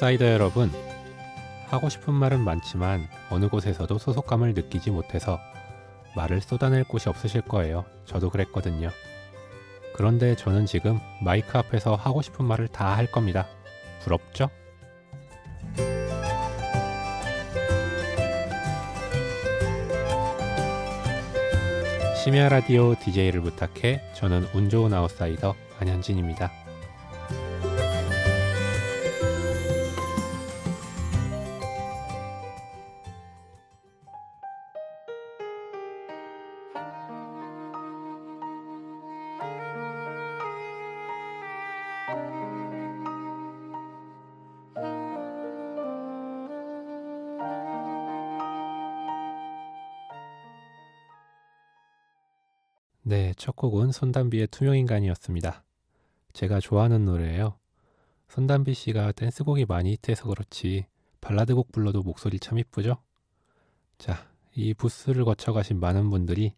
아웃사이더 여러분, 하고 싶은 말은 많지만 어느 곳에서도 소속감을 느끼지 못해서 말을 쏟아낼 곳이 없으실 거예요. 저도 그랬거든요. 그런데 저는 지금 마이크 앞에서 하고 싶은 말을 다 할 겁니다. 부럽죠? 심야 라디오 DJ를 부탁해 저는 운 좋은 아웃사이더 안현진입니다. 네, 첫 곡은 손담비의 투명인간이었습니다. 제가 좋아하는 노래예요. 손담비 씨가 댄스곡이 많이 히트해서 그렇지 발라드곡 불러도 목소리 참 이쁘죠? 자, 이 부스를 거쳐가신 많은 분들이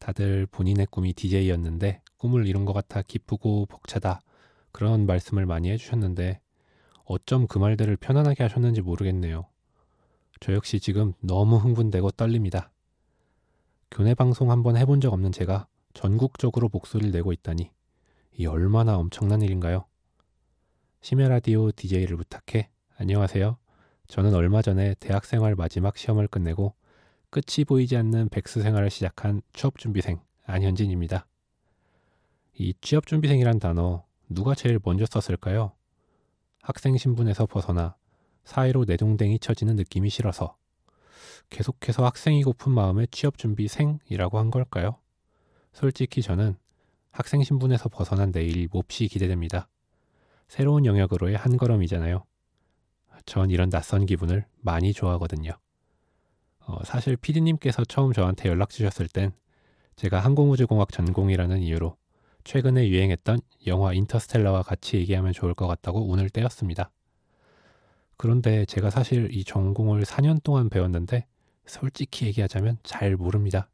다들 본인의 꿈이 DJ였는데 꿈을 이룬 것 같아 기쁘고 벅차다 그런 말씀을 많이 해주셨는데 어쩜 그 말들을 편안하게 하셨는지 모르겠네요. 저 역시 지금 너무 흥분되고 떨립니다. 교내 방송 한번 해본 적 없는 제가 전국적으로 목소리를 내고 있다니 이 얼마나 엄청난 일인가요? 심야 라디오 DJ를 부탁해. 안녕하세요. 저는 얼마 전에 대학생활 마지막 시험을 끝내고 끝이 보이지 않는 백수 생활을 시작한 취업준비생 안현진입니다. 이 취업준비생이란 단어 누가 제일 먼저 썼을까요? 학생 신분에서 벗어나 사회로 내동댕이 쳐지는 느낌이 싫어서 계속해서 학생이고픈 마음에 취업준비생이라고 한 걸까요? 솔직히 저는 학생 신분에서 벗어난 내일이 몹시 기대됩니다. 새로운 영역으로의 한 걸음이잖아요. 전 이런 낯선 기분을 많이 좋아하거든요. 어, 사실 피디님께서 처음 저한테 연락 주셨을 땐 제가 항공우주공학 전공이라는 이유로 최근에 유행했던 영화 인터스텔라와 같이 얘기하면 좋을 것 같다고 운을 떼었습니다. 그런데 제가 사실 이 전공을 4년 동안 배웠는데 솔직히 얘기하자면 잘 모릅니다.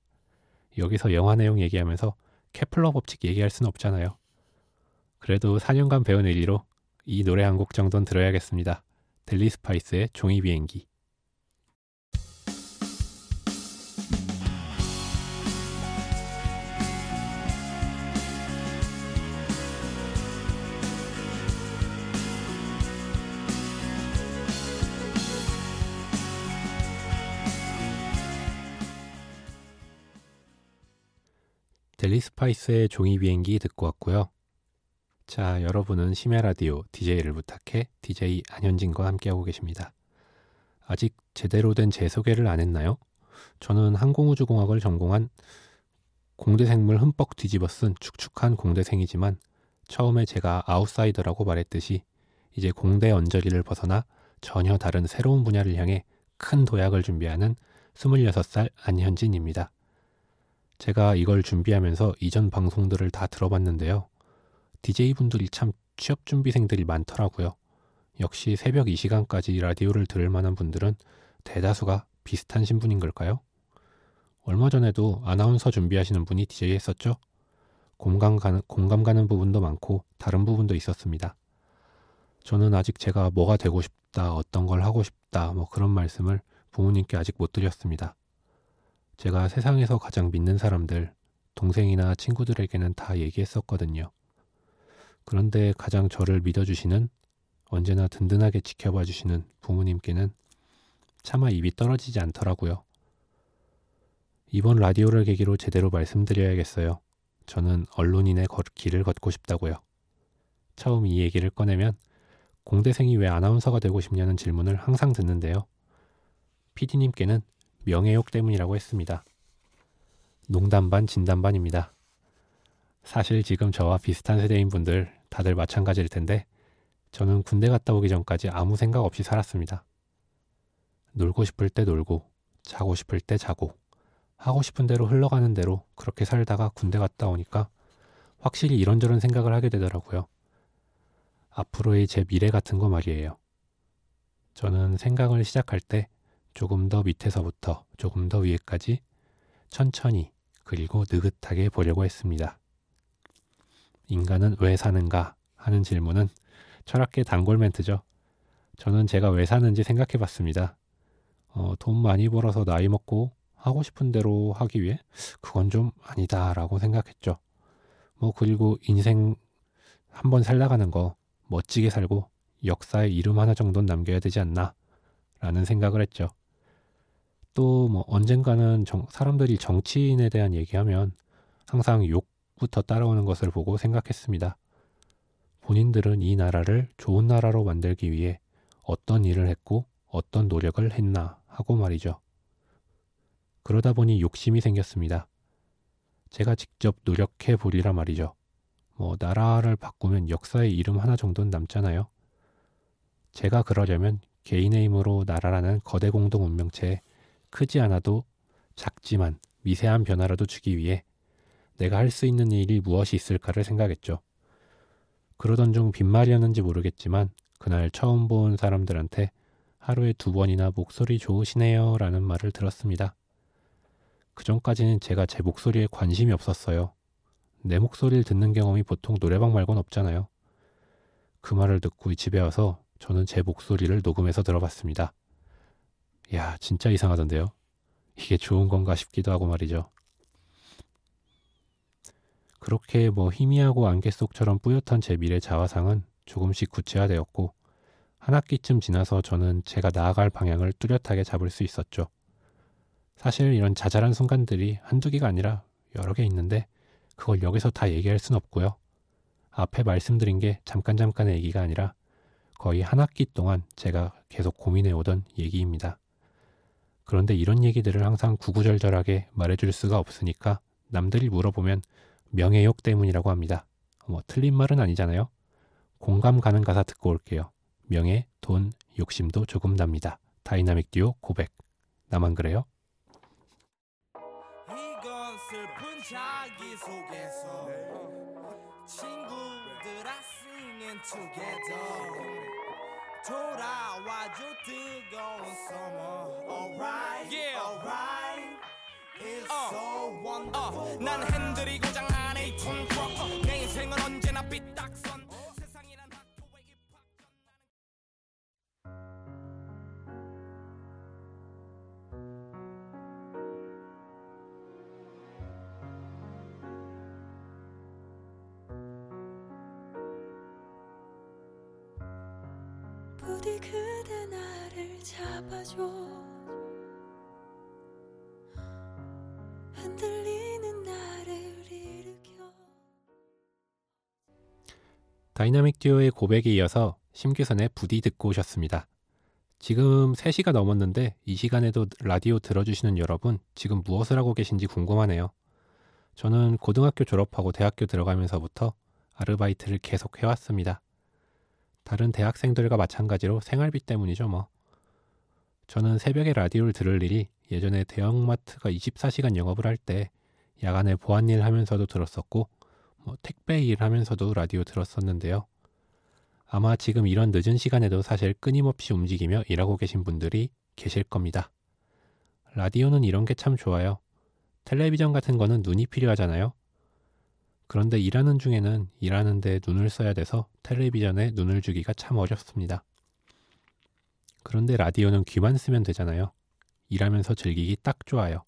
여기서 영화 내용 얘기하면서 케플러 법칙 얘기할 수는 없잖아요. 그래도 4년간 배운 의리로 이 노래 한 곡 정도는 들어야겠습니다. 델리 스파이스의 종이 비행기. 델리 스파이스의 종이 비행기 듣고 왔고요. 자, 여러분은 심야 라디오 DJ를 부탁해 DJ 안현진과 함께하고 계십니다. 아직 제대로 된 제 소개를 안 했나요? 저는 항공우주공학을 전공한 공대생 물 흠뻑 뒤집어 쓴 축축한 공대생이지만 처음에 제가 아웃사이더라고 말했듯이 이제 공대 언저리를 벗어나 전혀 다른 새로운 분야를 향해 큰 도약을 준비하는 26살 안현진입니다. 제가 이걸 준비하면서 이전 방송들을 다 들어봤는데요. DJ분들이 참 취업 준비생들이 많더라고요. 역시 새벽 이 시간까지 라디오를 들을 만한 분들은 대다수가 비슷한 신분인 걸까요? 얼마 전에도 아나운서 준비하시는 분이 DJ 했었죠? 공감 가는, 공감 가는 부분도 많고 다른 부분도 있었습니다. 저는 아직 제가 뭐가 되고 싶다, 어떤 걸 하고 싶다, 뭐 그런 말씀을 부모님께 아직 못 드렸습니다. 제가 세상에서 가장 믿는 사람들, 동생이나 친구들에게는 다 얘기했었거든요. 그런데 가장 저를 믿어주시는, 언제나 든든하게 지켜봐 주시는 부모님께는 차마 입이 떨어지지 않더라고요. 이번 라디오를 계기로 제대로 말씀드려야겠어요. 저는 언론인의 길을 걷고 싶다고요. 처음 이 얘기를 꺼내면 공대생이 왜 아나운서가 되고 싶냐는 질문을 항상 듣는데요. PD님께는 명예욕 때문이라고 했습니다. 농담 반 진담 반입니다. 사실 지금 저와 비슷한 세대인 분들 다들 마찬가지일 텐데 저는 군대 갔다 오기 전까지 아무 생각 없이 살았습니다. 놀고 싶을 때 놀고 자고 싶을 때 자고 하고 싶은 대로 흘러가는 대로 그렇게 살다가 군대 갔다 오니까 확실히 이런저런 생각을 하게 되더라고요. 앞으로의 제 미래 같은 거 말이에요. 저는 생각을 시작할 때 조금 더 밑에서부터 조금 더 위에까지 천천히 그리고 느긋하게 보려고 했습니다. 인간은 왜 사는가 하는 질문은 철학계 단골 멘트죠. 저는 제가 왜 사는지 생각해 봤습니다. 어, 돈 많이 벌어서 나이 먹고 하고 싶은 대로 하기 위해 그건 좀 아니다라고 생각했죠. 뭐 그리고 인생 한 번 살다가는 거 멋지게 살고 역사에 이름 하나 정도는 남겨야 되지 않나 라는 생각을 했죠. 또 뭐 언젠가는 정, 사람들이 정치인에 대한 얘기하면 항상 욕부터 따라오는 것을 보고 생각했습니다. 본인들은 이 나라를 좋은 나라로 만들기 위해 어떤 일을 했고 어떤 노력을 했나 하고 말이죠. 그러다 보니 욕심이 생겼습니다. 제가 직접 노력해 보리라 말이죠. 뭐, 나라를 바꾸면 역사의 이름 하나 정도는 남잖아요. 제가 그러려면 개인의 힘으로 나라라는 거대 공동 운명체에 크지 않아도 작지만 미세한 변화라도 주기 위해 내가 할 수 있는 일이 무엇이 있을까를 생각했죠. 그러던 중 빈말이었는지 모르겠지만 그날 처음 본 사람들한테 하루에 두 번이나 목소리 좋으시네요 라는 말을 들었습니다. 그 전까지는 제가 제 목소리에 관심이 없었어요. 내 목소리를 듣는 경험이 보통 노래방 말곤 없잖아요. 그 말을 듣고 집에 와서 저는 제 목소리를 녹음해서 들어봤습니다. 야, 진짜 이상하던데요. 이게 좋은 건가 싶기도 하고 말이죠. 그렇게 뭐 희미하고 안개 속처럼 뿌옇던 제 미래 자화상은 조금씩 구체화되었고 한 학기쯤 지나서 저는 제가 나아갈 방향을 뚜렷하게 잡을 수 있었죠. 사실 이런 자잘한 순간들이 한두 개가 아니라 여러 개 있는데 그걸 여기서 다 얘기할 순 없고요. 앞에 말씀드린 게 잠깐 잠깐의 얘기가 아니라 거의 한 학기 동안 제가 계속 고민해 오던 얘기입니다. 그런데 이런 얘기들을 항상 구구절절하게 말해줄 수가 없으니까 남들이 물어보면 명예욕 때문이라고 합니다. 뭐 틀린 말은 아니잖아요. 공감 가는 가사 듣고 올게요. 명예, 돈, 욕심도 조금 납니다. 다이나믹 듀오 고백. 나만 그래요? together 돌아와줘 뜨거운 summer alright yeah. alright. It's uh, so wonderful. uh, 난 핸들이 고장 안에 이톤 트럭. 내 인생은 언제나 삐딱선. 세상이란 학교에 입학 부디 그대 나를 잡아줘 다이나믹 듀오의 고백에 이어서 심규선의 부디 듣고 오셨습니다. 지금 3시가 넘었는데 이 시간에도 라디오 들어주시는 여러분 지금 무엇을 하고 계신지 궁금하네요. 저는 고등학교 졸업하고 대학교 들어가면서부터 아르바이트를 계속 해왔습니다. 다른 대학생들과 마찬가지로 생활비 때문이죠, 뭐. 저는 새벽에 라디오를 들을 일이 예전에 대형마트가 24시간 영업을 할 때 야간에 보안일 하면서도 들었었고, 뭐 택배 일 하면서도 라디오 들었었는데요. 아마 지금 이런 늦은 시간에도 사실 끊임없이 움직이며 일하고 계신 분들이 계실 겁니다. 라디오는 이런 게 참 좋아요. 텔레비전 같은 거는 눈이 필요하잖아요. 그런데 일하는 중에는 일하는데 눈을 써야 돼서 텔레비전에 눈을 주기가 참 어렵습니다. 그런데 라디오는 귀만 쓰면 되잖아요. 일하면서 즐기기 딱 좋아요.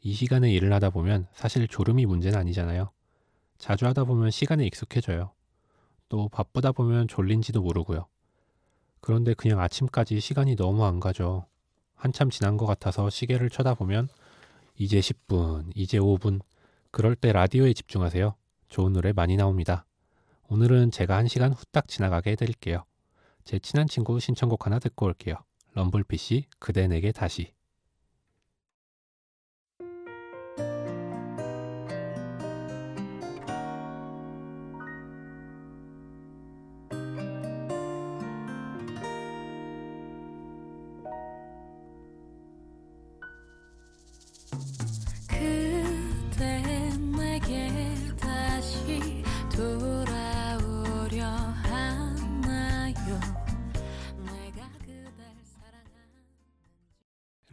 이 시간에 일을 하다 보면 사실 졸음이 문제는 아니잖아요. 자주 하다 보면 시간에 익숙해져요. 또 바쁘다 보면 졸린지도 모르고요. 그런데 그냥 아침까지 시간이 너무 안 가죠. 한참 지난 것 같아서 시계를 쳐다보면 이제 10분, 이제 5분, 그럴 때 라디오에 집중하세요. 좋은 노래 많이 나옵니다. 오늘은 제가 한 시간 후딱 지나가게 해드릴게요. 제 친한 친구 신청곡 하나 듣고 올게요. 럼블피쉬 그대 내게 다시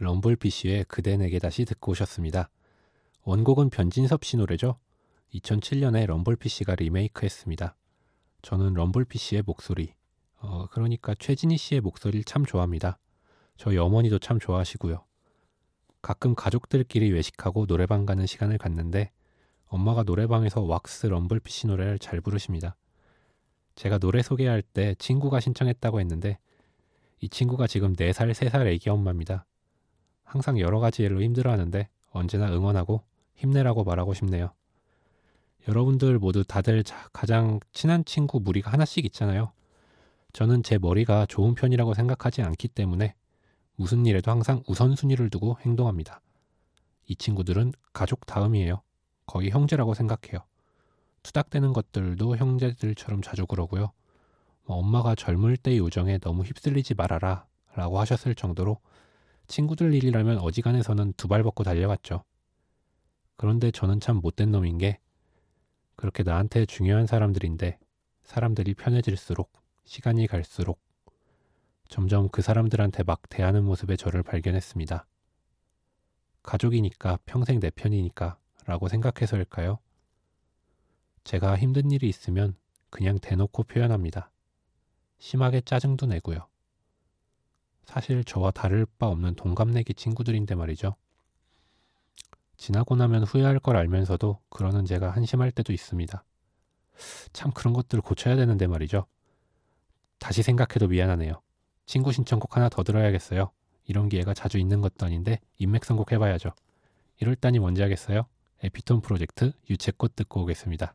럼블피쉬의 그대 내게 다시 듣고 오셨습니다. 원곡은 변진섭 씨 노래죠. 2007년에 럼블피쉬가 리메이크했습니다. 저는 럼블피쉬의 목소리, 어, 그러니까 최진희 씨의 목소리를 참 좋아합니다. 저희 어머니도 참 좋아하시고요. 가끔 가족들끼리 외식하고 노래방 가는 시간을 갖는데 엄마가 노래방에서 왁스 럼블피쉬 노래를 잘 부르십니다. 제가 노래 소개할 때 친구가 신청했다고 했는데 이 친구가 지금 4살, 3살 애기 엄마입니다. 항상 여러 가지 일로 힘들어하는데 언제나 응원하고 힘내라고 말하고 싶네요. 여러분들 모두 다들 가장 친한 친구 무리가 하나씩 있잖아요. 저는 제 머리가 좋은 편이라고 생각하지 않기 때문에 무슨 일에도 항상 우선순위를 두고 행동합니다. 이 친구들은 가족 다음이에요. 거의 형제라고 생각해요. 투닥대는 것들도 형제들처럼 자주 그러고요. 뭐 엄마가 젊을 때의 우정에 너무 휩쓸리지 말아라 라고 하셨을 정도로 친구들 일이라면 어지간해서는 두 발 벗고 달려갔죠. 그런데 저는 참 못된 놈인 게 그렇게 나한테 중요한 사람들인데 사람들이 편해질수록 시간이 갈수록 점점 그 사람들한테 막 대하는 모습에 저를 발견했습니다. 가족이니까 평생 내 편이니까 라고 생각해서일까요? 제가 힘든 일이 있으면 그냥 대놓고 표현합니다. 심하게 짜증도 내고요. 사실 저와 다를 바 없는 동갑내기 친구들인데 말이죠. 지나고 나면 후회할 걸 알면서도 그러는 제가 한심할 때도 있습니다. 참 그런 것들 고쳐야 되는데 말이죠. 다시 생각해도 미안하네요. 친구 신청곡 하나 더 들어야겠어요. 이런 기회가 자주 있는 것도 아닌데 인맥 선곡 해봐야죠. 이럴 따니 뭔지 하겠어요? 에피톤 프로젝트 유채꽃 듣고 오겠습니다.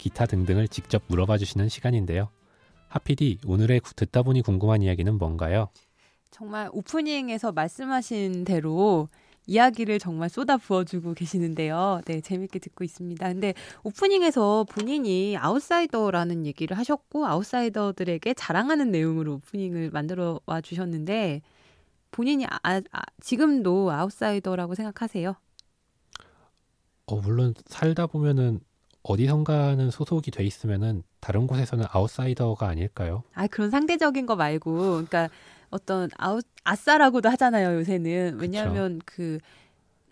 기타 등등을 직접 물어봐 주시는 시간인데요. 하피디, 오늘의 듣다 보니 궁금한 이야기는 뭔가요? 정말 오프닝에서 말씀하신 대로 이야기를 정말 쏟아 부어주고 계시는데요. 네, 재밌게 듣고 있습니다. 근데 오프닝에서 본인이 아웃사이더라는 얘기를 하셨고, 아웃사이더들에게 자랑하는 내용으로 오프닝을 만들어 와 주셨는데, 본인이 아, 아, 지금도 아웃사이더라고 생각하세요? 어, 물론 살다 보면은 어디선가는 소속이 돼 있으면은 다른 곳에서는 아웃사이더가 아닐까요? 아 그런 상대적인 거 말고, 그러니까 어떤 아웃 아싸라고도 하잖아요 요새는 왜냐하면 그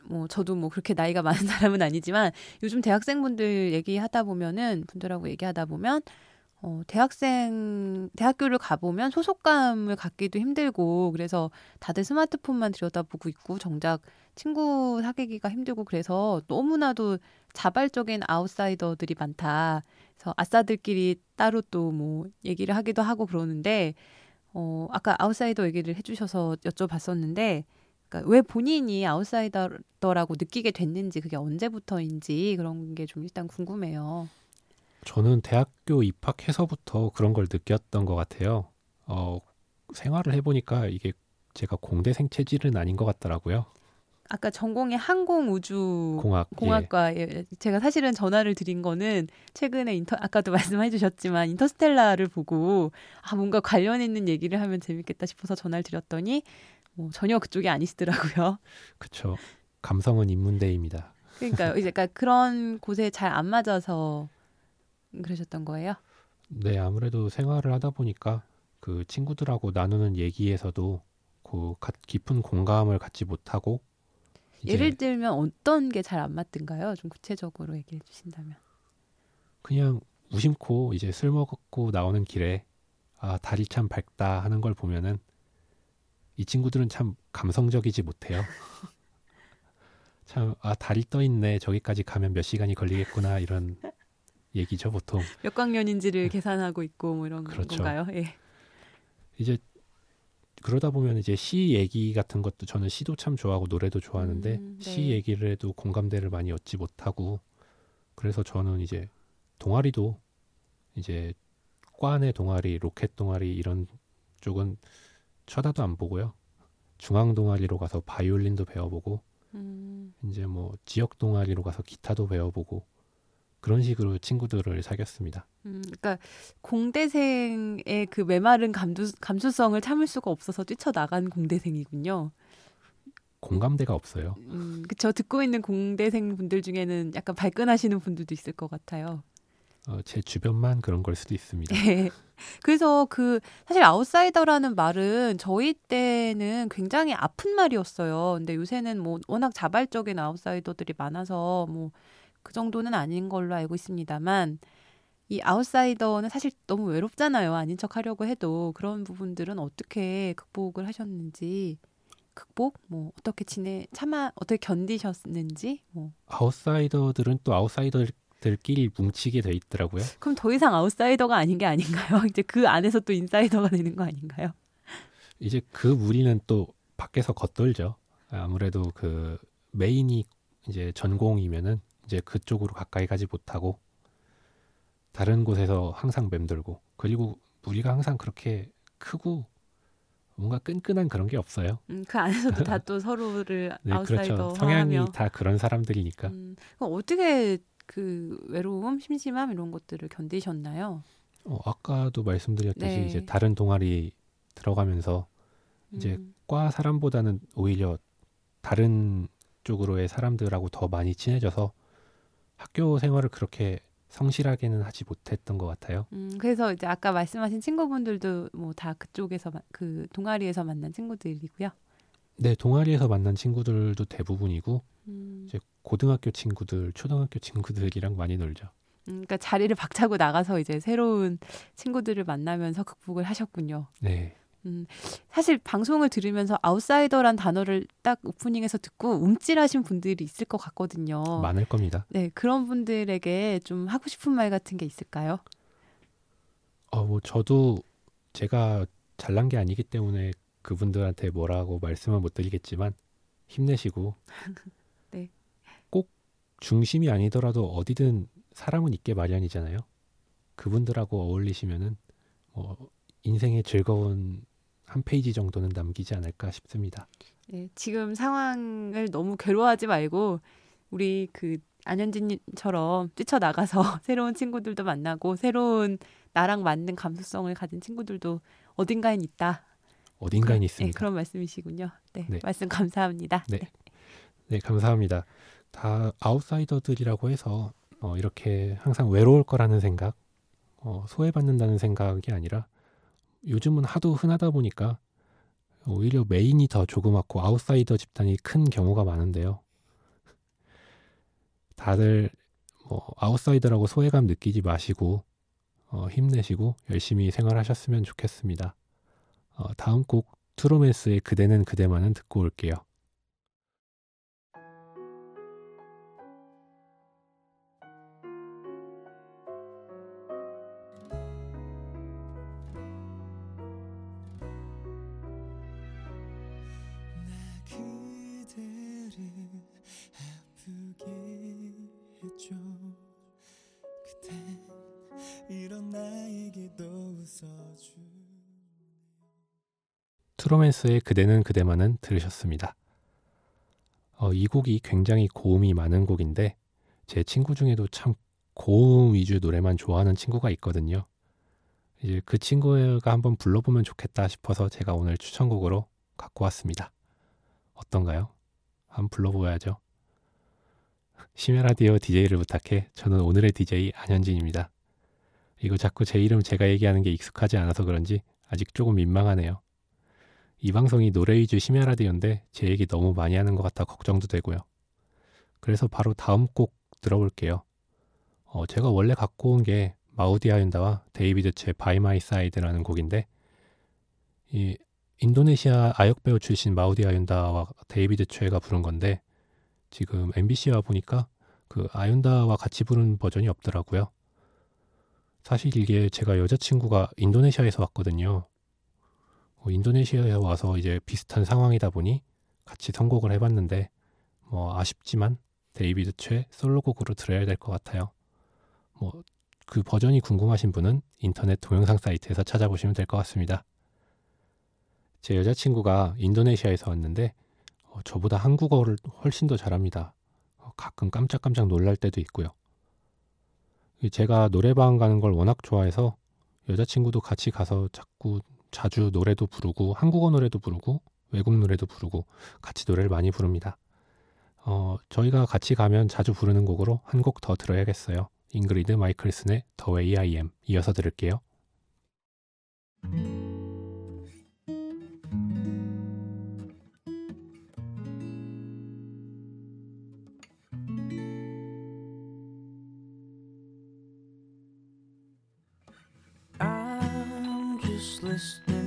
뭐 저도 뭐 그렇게 나이가 많은 사람은 아니지만 요즘 대학생분들 얘기하다 보면은 분들하고 얘기하다 보면 어, 대학생, 대학교를 가보면 소속감을 갖기도 힘들고, 그래서 다들 스마트폰만 들여다보고 있고, 정작 친구 사귀기가 힘들고, 그래서 너무나도 자발적인 아웃사이더들이 많다. 그래서 아싸들끼리 따로 또 뭐 얘기를 하기도 하고 그러는데, 어, 아까 아웃사이더 얘기를 해주셔서 여쭤봤었는데, 그러니까 왜 본인이 아웃사이더라고 느끼게 됐는지, 그게 언제부터인지 그런 게 좀 일단 궁금해요. 저는 대학교 입학해서부터 그런 걸 느꼈던 것 같아요. 어, 생활을 해보니까 이게 제가 공대생 체질은 아닌 것 같더라고요. 아까 전공이 항공 우주 공학 공학과 예. 제가 사실은 전화를 드린 거는 최근에 인터 아까도 말씀해 주셨지만 인터스텔라를 보고 아 뭔가 관련 있는 얘기를 하면 재밌겠다 싶어서 전화를 드렸더니 뭐 전혀 그쪽이 아니시더라고요. 그렇죠. 감성은 인문대입니다. 그러니까 이제 그러니까 그런 곳에 잘 안 맞아서 그러셨던 거예요? 네, 아무래도 생활을 하다 보니까 그 친구들하고 나누는 얘기에서도 그 깊은 공감을 갖지 못하고 예를 들면 어떤 게 잘 안 맞든가요? 좀 구체적으로 얘기해 주신다면. 그냥 무심코 이제 술 먹고 나오는 길에 아 다리 참 밝다 하는 걸 보면은 이 친구들은 참 감성적이지 못해요. 참아 다리 떠 있네 저기까지 가면 몇 시간이 걸리겠구나 이런 얘기죠 보통. 몇 광년인지를 계산하고 있고 뭐 이런 그렇죠. 건가요? 예. 이제 그러다 보면 이제 시 얘기 같은 것도 저는 시도 참 좋아하고 노래도 좋아하는데 음, 네. 시 얘기를 해도 공감대를 많이 얻지 못하고 그래서 저는 이제 동아리도 이제 과내 동아리, 로켓 동아리 이런 쪽은 쳐다도 안 보고요. 중앙 동아리로 가서 바이올린도 배워보고 음. 이제 뭐 지역 동아리로 가서 기타도 배워보고 그런 식으로 친구들을 사귀었습니다. 음, 그러니까 공대생의 그 메마른 감수, 감수성을 참을 수가 없어서 뛰쳐나간 공대생이군요. 공감대가 없어요. 음, 그쵸. 듣고 있는 공대생 분들 중에는 약간 발끈하시는 분들도 있을 것 같아요. 어, 제 주변만 그런 걸 수도 있습니다. 네. 그래서 그 사실 아웃사이더라는 말은 저희 때는 굉장히 아픈 말이었어요. 근데 요새는 뭐 워낙 자발적인 아웃사이더들이 많아서 뭐 그 정도는 아닌 걸로 알고 있습니다만 이 아웃사이더는 사실 너무 외롭잖아요. 아닌 척 하려고 해도 그런 부분들은 어떻게 극복을 하셨는지 극복 뭐 어떻게 지내 참아 어떻게 견디셨는지 뭐 아웃사이더들은 또 아웃사이더들끼리 뭉치게 돼 있더라고요. 그럼 더 이상 아웃사이더가 아닌 게 아닌가요? 이제 그 안에서 또 인사이더가 되는 거 아닌가요? 이제 그 무리는 또 밖에서 겉돌죠. 아무래도 그 메인이 이제 전공이면은 이제 그쪽으로 가까이 가지 못하고 다른 곳에서 항상 맴돌고 그리고 우리가 항상 그렇게 크고 뭔가 끈끈한 그런 게 없어요. 음, 그 안에서도 다 또 서로를 네, 아웃사이더 그렇죠. 성향이 하며. 다 그런 사람들이니까. 음, 어떻게 그 외로움, 심심함 이런 것들을 견디셨나요? 어, 아까도 말씀드렸듯이 네. 이제 다른 동아리 들어가면서 이제 음. 과 사람보다는 오히려 다른 쪽으로의 사람들하고 더 많이 친해져서 학교 생활을 그렇게 성실하게는 하지 못했던 것 같아요. 음, 그래서 이제 아까 말씀하신 친구분들도 뭐 다 그쪽에서 그 동아리에서 만난 친구들이고요. 네, 동아리에서 만난 친구들도 대부분이고 음. 이제 고등학교 친구들, 초등학교 친구들이랑 많이 놀죠. 음, 그러니까 자리를 박차고 나가서 이제 새로운 친구들을 만나면서 극복을 하셨군요. 네. 음, 사실 방송을 들으면서 아웃사이더란 단어를 딱 오프닝에서 듣고 움찔하신 분들이 있을 것 같거든요. 많을 겁니다. 네, 그런 분들에게 좀 하고 싶은 말 같은 게 있을까요? 어, 뭐 저도 제가 잘난 게 아니기 때문에 그분들한테 뭐라고 말씀을 못 드리겠지만 힘내시고 네. 꼭 중심이 아니더라도 어디든 사람은 있게 마련이잖아요. 그분들하고 어울리시면은 뭐 인생의 즐거운 한 페이지 정도는 남기지 않을까 싶습니다. 네, 지금 상황을 너무 괴로워하지 말고 우리 그 안현진님처럼 뛰쳐나가서 새로운 친구들도 만나고 새로운 나랑 맞는 감수성을 가진 친구들도 어딘가엔 있다. 어딘가엔 그, 있습니다. 네, 그런 말씀이시군요. 네, 네. 말씀 감사합니다. 네. 네. 네, 감사합니다. 다 아웃사이더들이라고 해서 어, 이렇게 항상 외로울 거라는 생각, 어, 소외받는다는 생각이 아니라 요즘은 하도 흔하다 보니까 오히려 메인이 더 조그맣고 아웃사이더 집단이 큰 경우가 많은데요. 다들 뭐 아웃사이더라고 소외감 느끼지 마시고 어, 힘내시고 열심히 생활하셨으면 좋겠습니다. 어, 다음 곡 트로맨스의 그대는 그대만은 듣고 올게요. 트로맨스의 그대는 그대만은 들으셨습니다. 어, 이 곡이 굉장히 고음이 많은 곡인데 제 친구 중에도 참 고음 위주 노래만 좋아하는 친구가 있거든요. 이제 그 친구가 한번 불러보면 좋겠다 싶어서 제가 오늘 추천곡으로 갖고 왔습니다. 어떤가요? 한번 불러보야죠. 심야 라디오 DJ를 부탁해. 저는 오늘의 DJ 안현진입니다. 이거 자꾸 제 이름 제가 얘기하는 게 익숙하지 않아서 그런지 아직 조금 민망하네요. 이 방송이 노래 위주 심야 라디오인데 제 얘기 너무 많이 하는 것 같아 걱정도 되고요. 그래서 바로 다음 곡 들어볼게요. 어, 제가 원래 갖고 온 게 마우디 아윤다와 데이비드 최 By My Side라는 곡인데 이 인도네시아 아역 배우 출신 마우디 아윤다와 데이비드 최가 부른 건데 지금 MBC와 보니까 그 아윤다와 같이 부른 버전이 없더라고요. 사실 이게 제가 여자친구가 인도네시아에서 왔거든요. 어, 인도네시아에 와서 이제 비슷한 상황이다 보니 같이 선곡을 해봤는데 뭐 아쉽지만 데이비드 최 솔로곡으로 들어야 될 것 같아요. 뭐 그 버전이 궁금하신 분은 인터넷 동영상 사이트에서 찾아보시면 될 것 같습니다. 제 여자친구가 인도네시아에서 왔는데 어, 저보다 한국어를 훨씬 더 잘합니다. 어, 가끔 깜짝깜짝 놀랄 때도 있고요. 제가 노래방 가는 걸 워낙 좋아해서 여자친구도 같이 가서 자꾸 자주 노래도 부르고 한국어 노래도 부르고 외국 노래도 부르고 같이 노래를 많이 부릅니다. 어, 저희가 같이 가면 자주 부르는 곡으로 한 곡 더 들어야겠어요. 잉그리드 마이클슨의 The Way I Am 이어서 들을게요. List.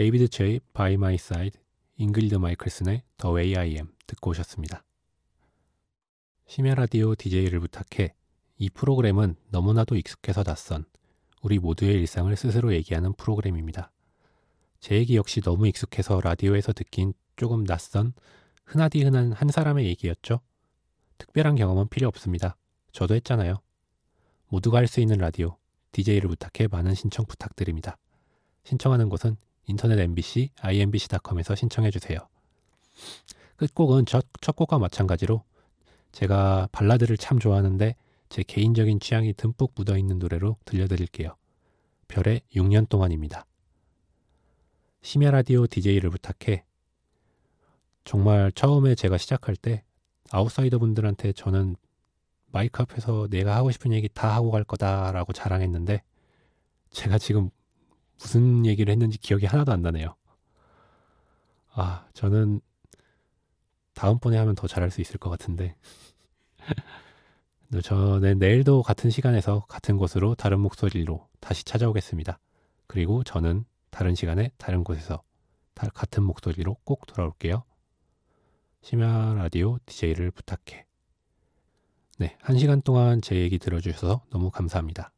데이비드 최 By My Side, 잉그리드 마이클슨의 The Way I Am 듣고 오셨습니다. 심야 라디오 DJ를 부탁해 이 프로그램은 너무나도 익숙해서 낯선 우리 모두의 일상을 스스로 얘기하는 프로그램입니다. 제 얘기 역시 너무 익숙해서 라디오에서 듣긴 조금 낯선 흔하디 흔한 한 사람의 얘기였죠. 특별한 경험은 필요 없습니다. 저도 했잖아요. 모두가 할 수 있는 라디오 DJ를 부탁해 많은 신청 부탁드립니다. 신청하는 곳은 인터넷 MBC, imbc.com에서 신청해 주세요. 끝곡은 첫, 첫 곡과 마찬가지로 제가 발라드를 참 좋아하는데 제 개인적인 취향이 듬뿍 묻어 있는 노래로 들려드릴게요. 별의 6년 동안입니다. 심야 라디오 DJ를 부탁해. 정말 처음에 제가 시작할 때 아웃사이더 분들한테 저는 마이크 앞에서 내가 하고 싶은 얘기 다 하고 갈 거다라고 자랑했는데 제가 지금 무슨 얘기를 했는지 기억이 하나도 안 나네요. 아, 저는 다음번에 하면 더 잘할 수 있을 것 같은데. 저는 내일도 같은 시간에서 같은 곳으로 다른 목소리로 다시 찾아오겠습니다. 그리고 저는 다른 시간에 다른 곳에서 다- 같은 목소리로 꼭 돌아올게요. 심야 라디오 DJ를 부탁해. 네, 한 시간 동안 제 얘기 들어주셔서 너무 감사합니다.